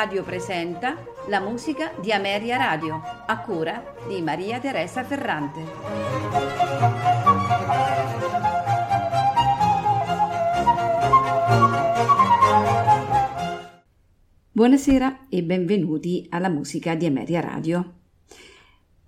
Radio presenta la musica di Ameria Radio, a cura di Maria Teresa Ferrante. Buonasera e benvenuti alla musica di Ameria Radio.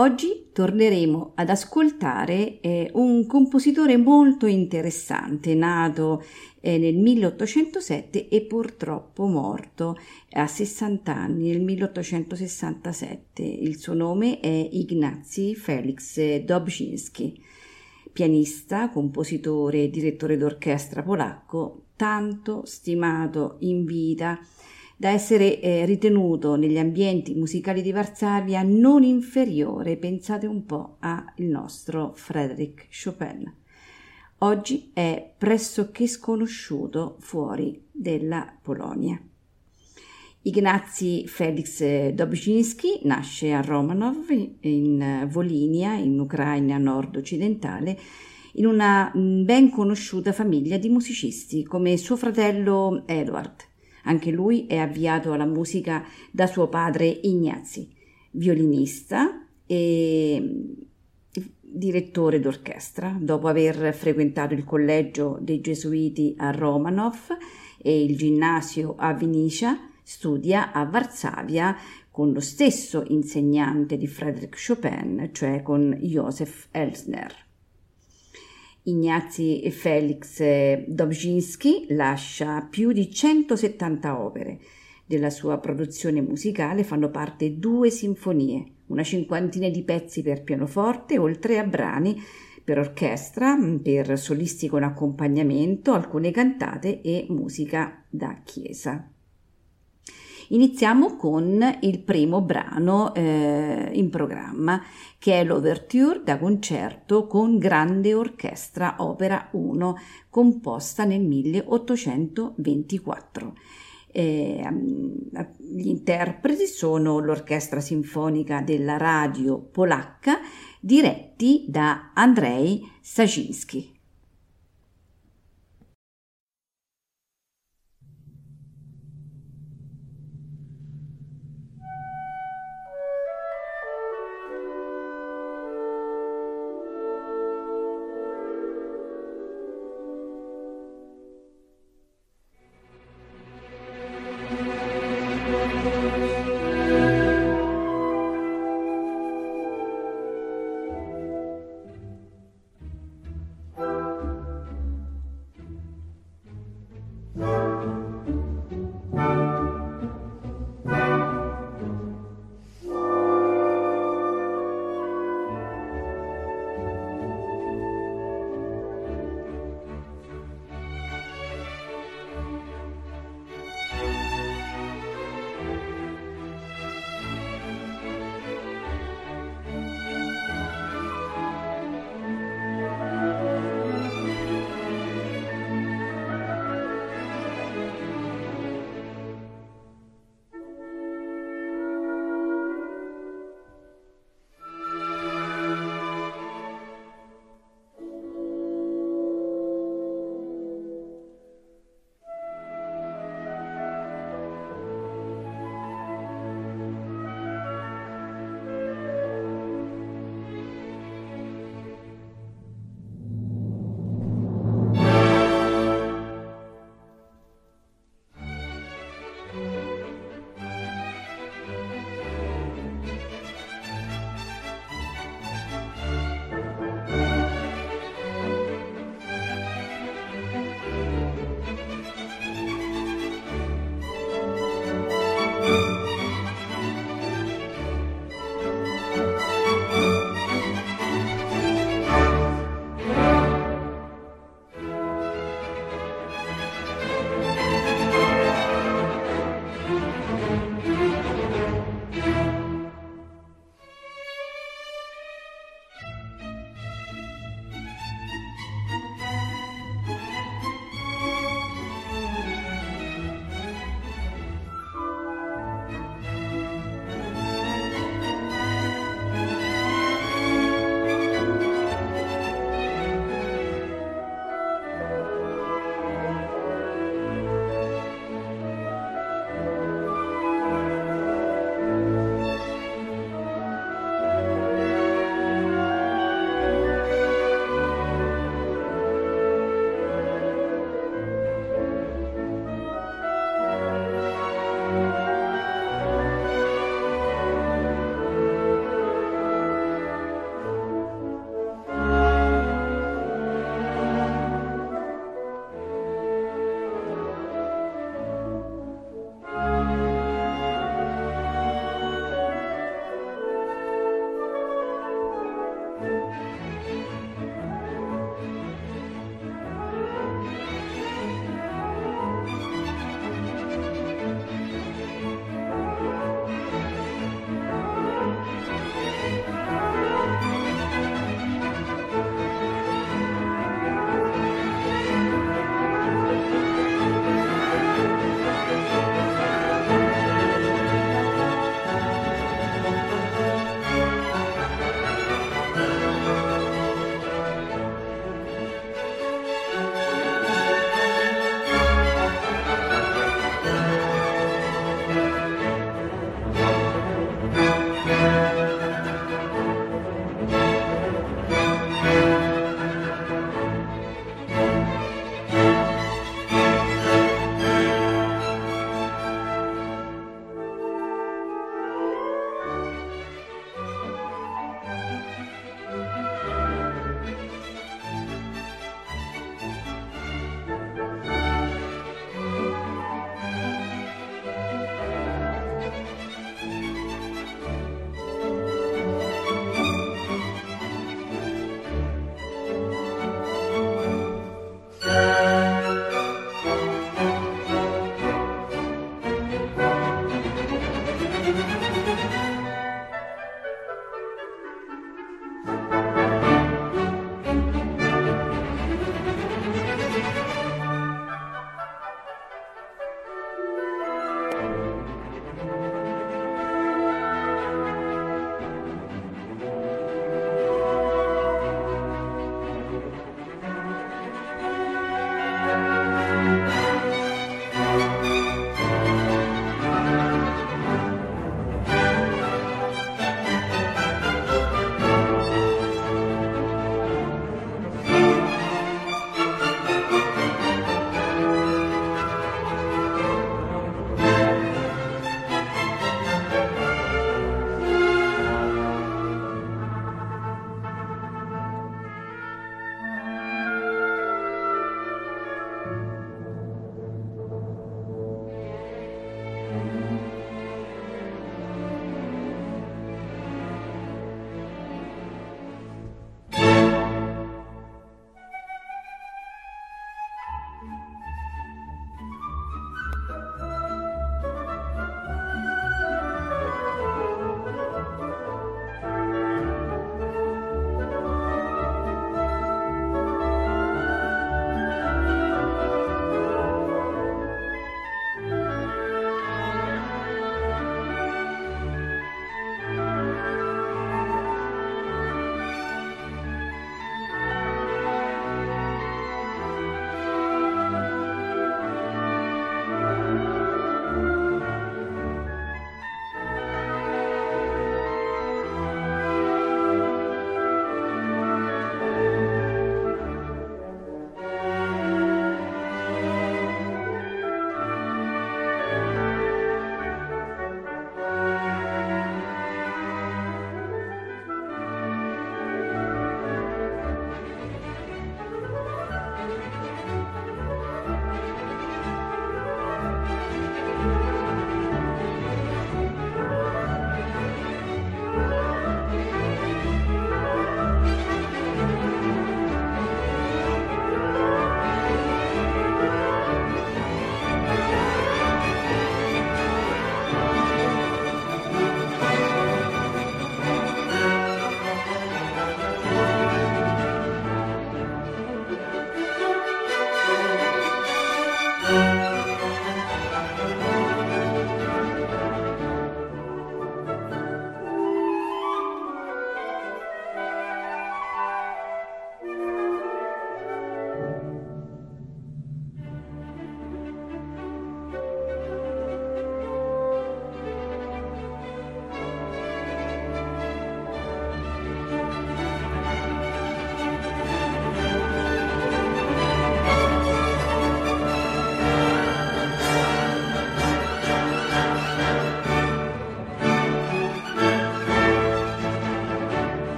Oggi torneremo ad ascoltare eh, un compositore molto interessante, nato eh, nel 1807 e purtroppo morto a 60 anni nel 1867. Il suo nome è Ignacy Felix Dobzhinsky, pianista, compositore e direttore d'orchestra polacco, tanto stimato in vita da essere eh, ritenuto negli ambienti musicali di Varsavia non inferiore, pensate un po', al nostro Frédéric Chopin. Oggi è pressoché sconosciuto fuori della Polonia. Ignacy Felix Dobzhinsky nasce a Romanov in Volinia, in Ucraina nord-occidentale, in una mm, ben conosciuta famiglia di musicisti come suo fratello Edward. Anche lui è avviato alla musica da suo padre Ignazi, violinista e direttore d'orchestra. Dopo aver frequentato il collegio dei Gesuiti a Romanov e il ginnasio a Vinicia, studia a Varsavia con lo stesso insegnante di Frédéric Chopin, cioè con Josef Elsner. Ignazi Felix Dobzhinsky lascia più di 170 opere. Della sua produzione musicale fanno parte due sinfonie, una cinquantina di pezzi per pianoforte, oltre a brani per orchestra, per solisti con accompagnamento, alcune cantate e musica da chiesa. Iniziamo con il primo brano eh, in programma, che è l'Overture da concerto con grande orchestra opera 1, composta nel 1824. Eh, gli interpreti sono l'Orchestra Sinfonica della Radio Polacca, diretti da Andrei Sacinski.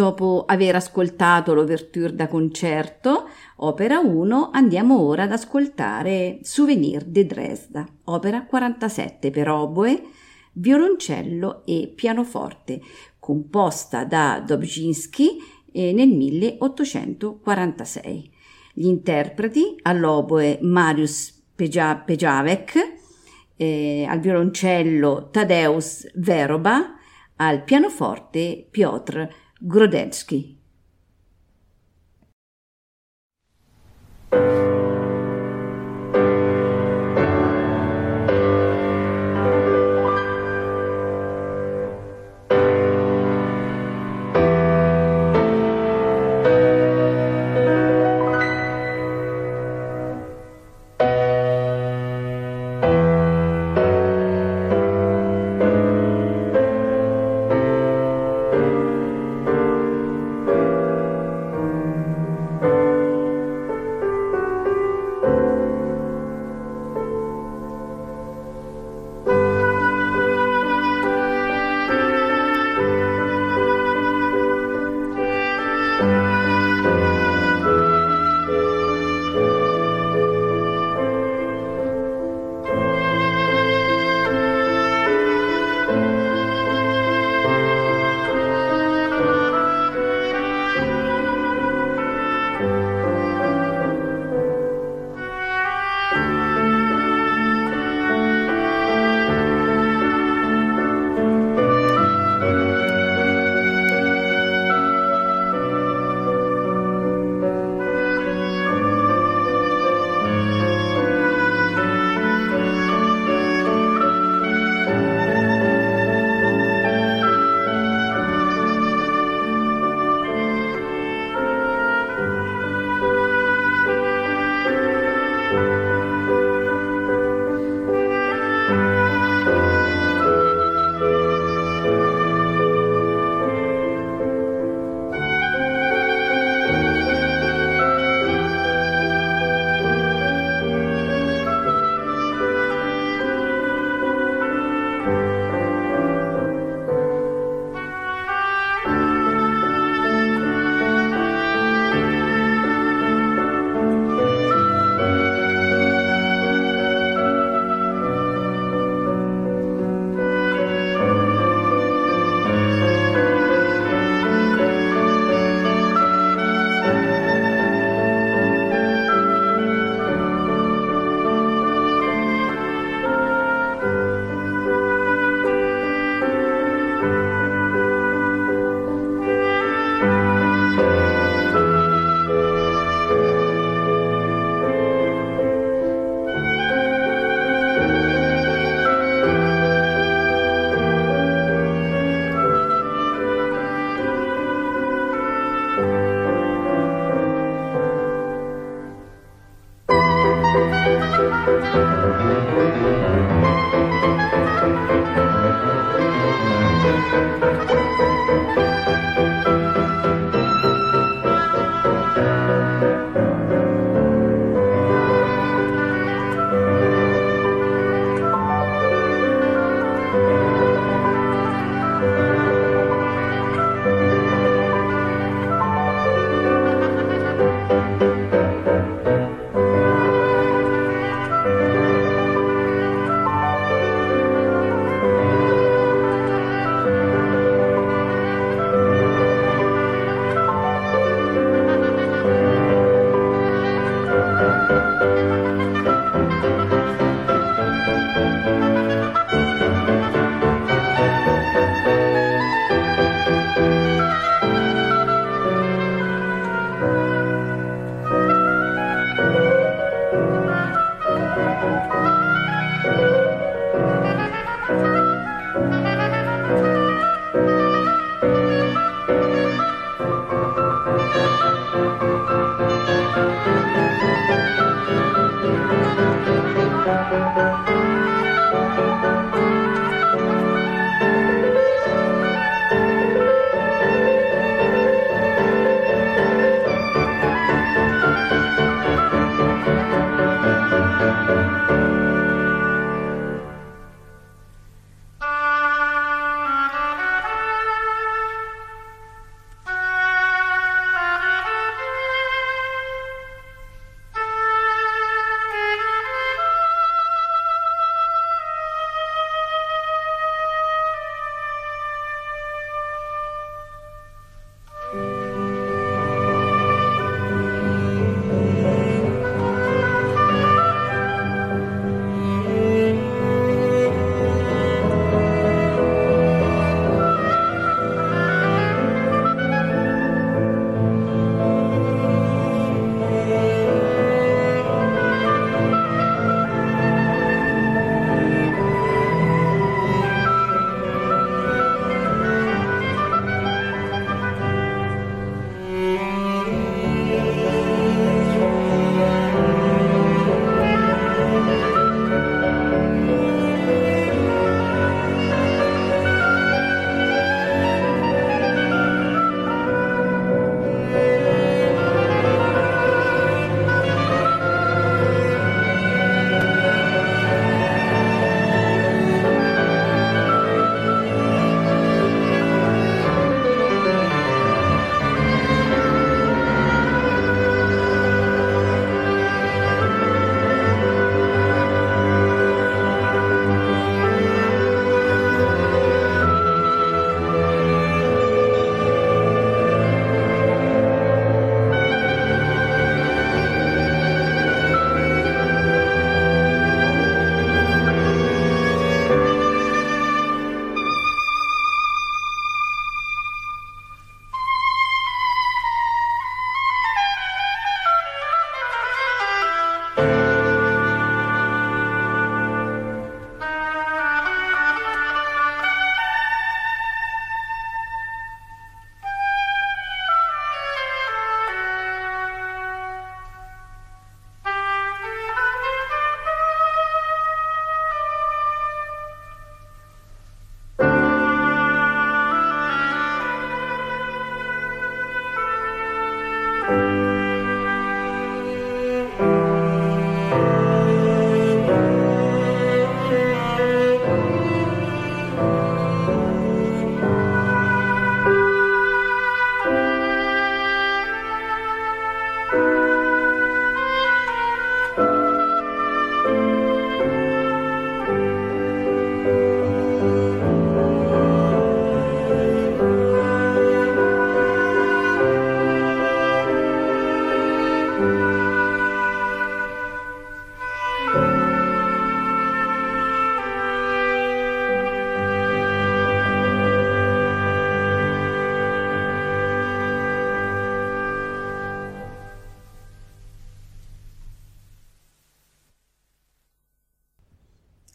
Dopo aver ascoltato l'ouverture da concerto, opera 1, andiamo ora ad ascoltare Souvenir de Dresda, opera 47 per oboe, violoncello e pianoforte, composta da Dobzhinsky eh, nel 1846. Gli interpreti all'oboe Marius Pejavec, eh, al violoncello Tadeusz Veroba, al pianoforte Piotr Grodecki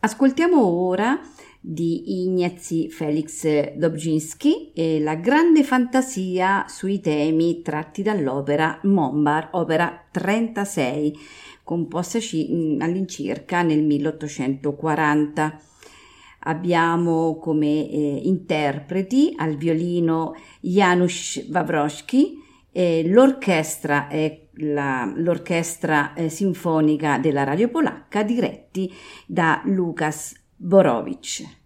Ascoltiamo ora di Ignacy Felix Dobzinski e la grande fantasia sui temi tratti dall'opera Mombar, opera 36, composta all'incirca nel 1840. Abbiamo come eh, interpreti al violino Janusz Wawrowski, eh, l'orchestra è la, l'orchestra eh, sinfonica della Radio Polacca diretti da Lukas Borowicz.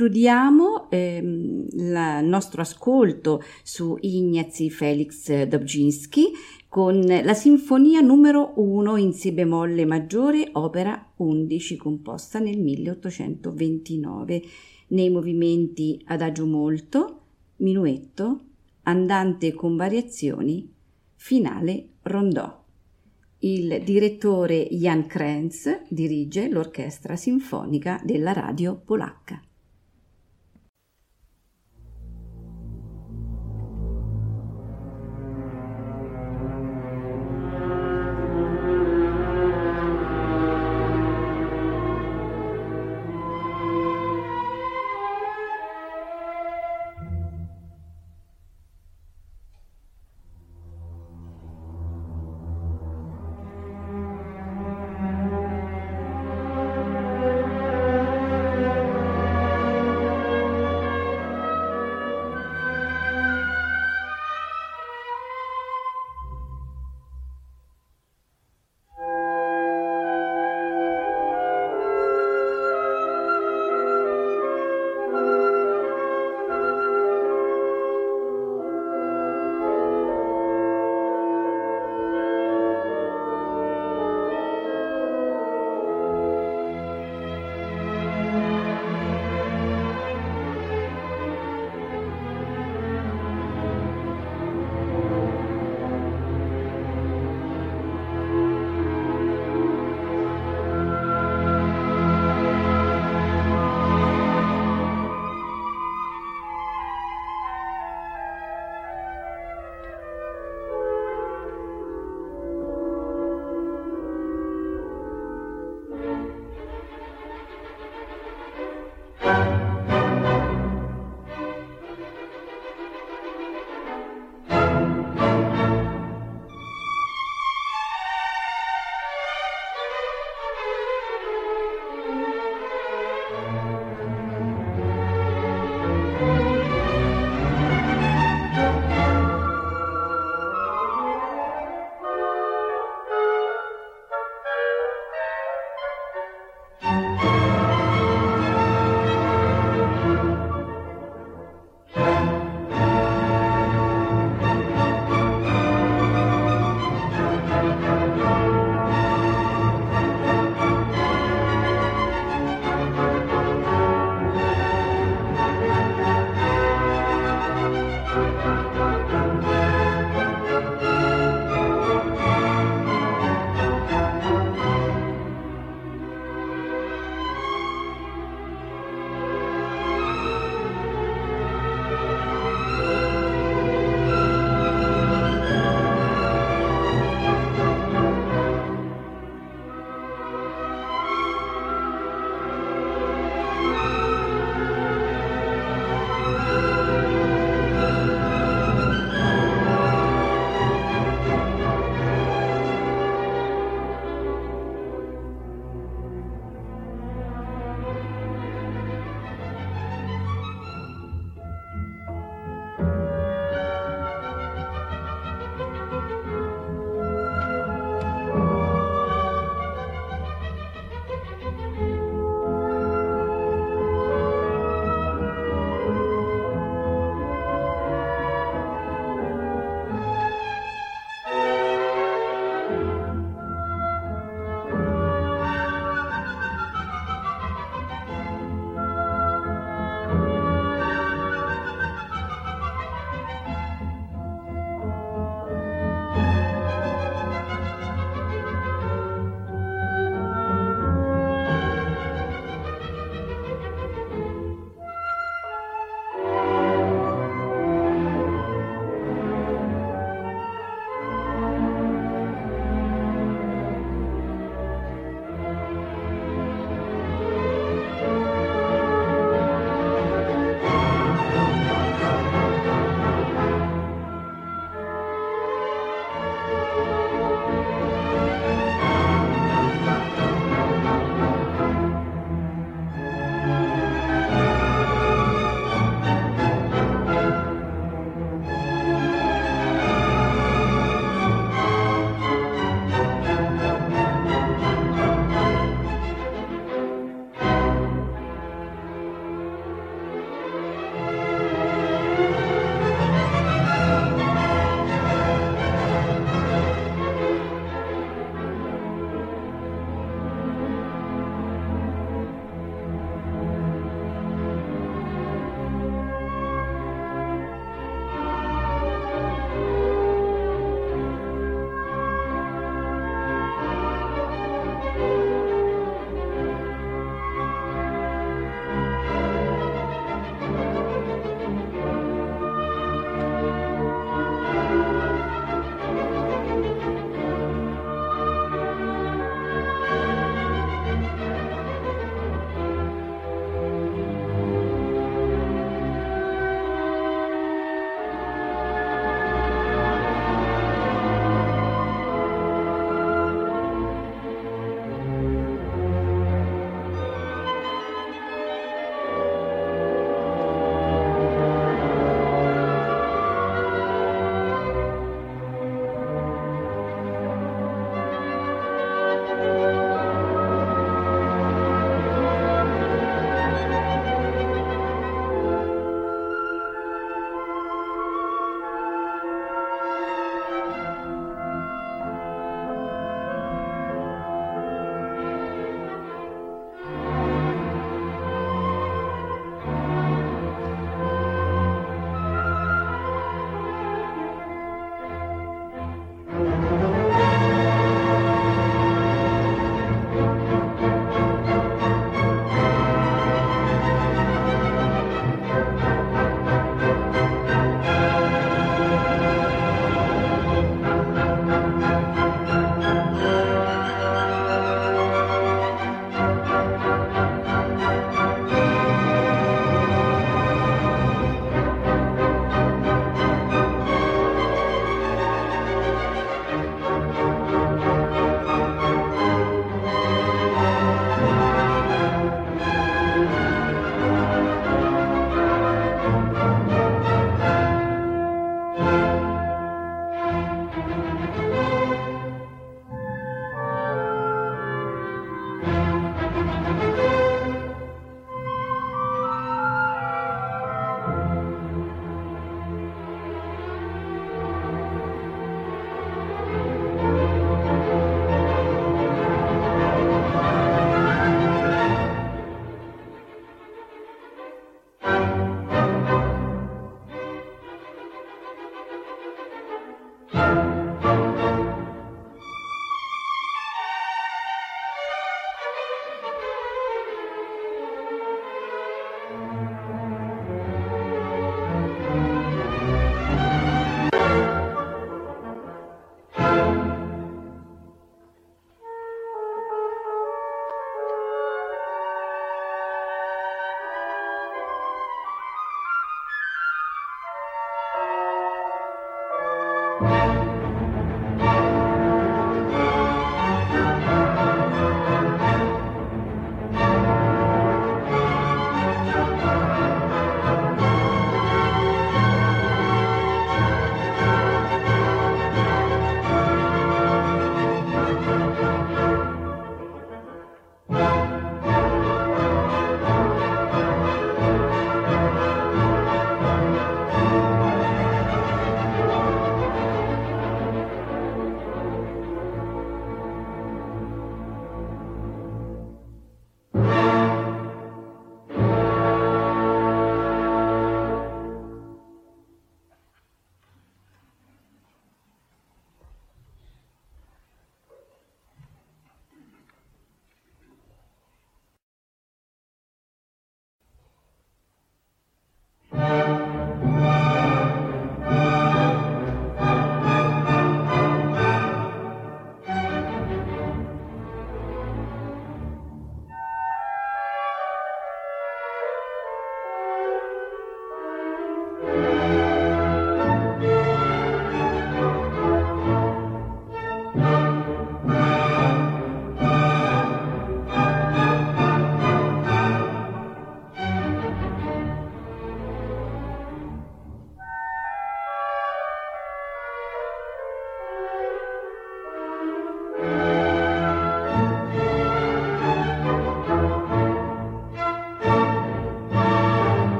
Concludiamo ehm, il nostro ascolto su Ignazi Felix Dobzinski con la sinfonia numero 1 in Si bemolle maggiore, opera 11, composta nel 1829, nei movimenti adagio molto, minuetto, andante con variazioni, finale rondò. Il direttore Jan Krenz dirige l'orchestra sinfonica della radio polacca.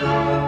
Música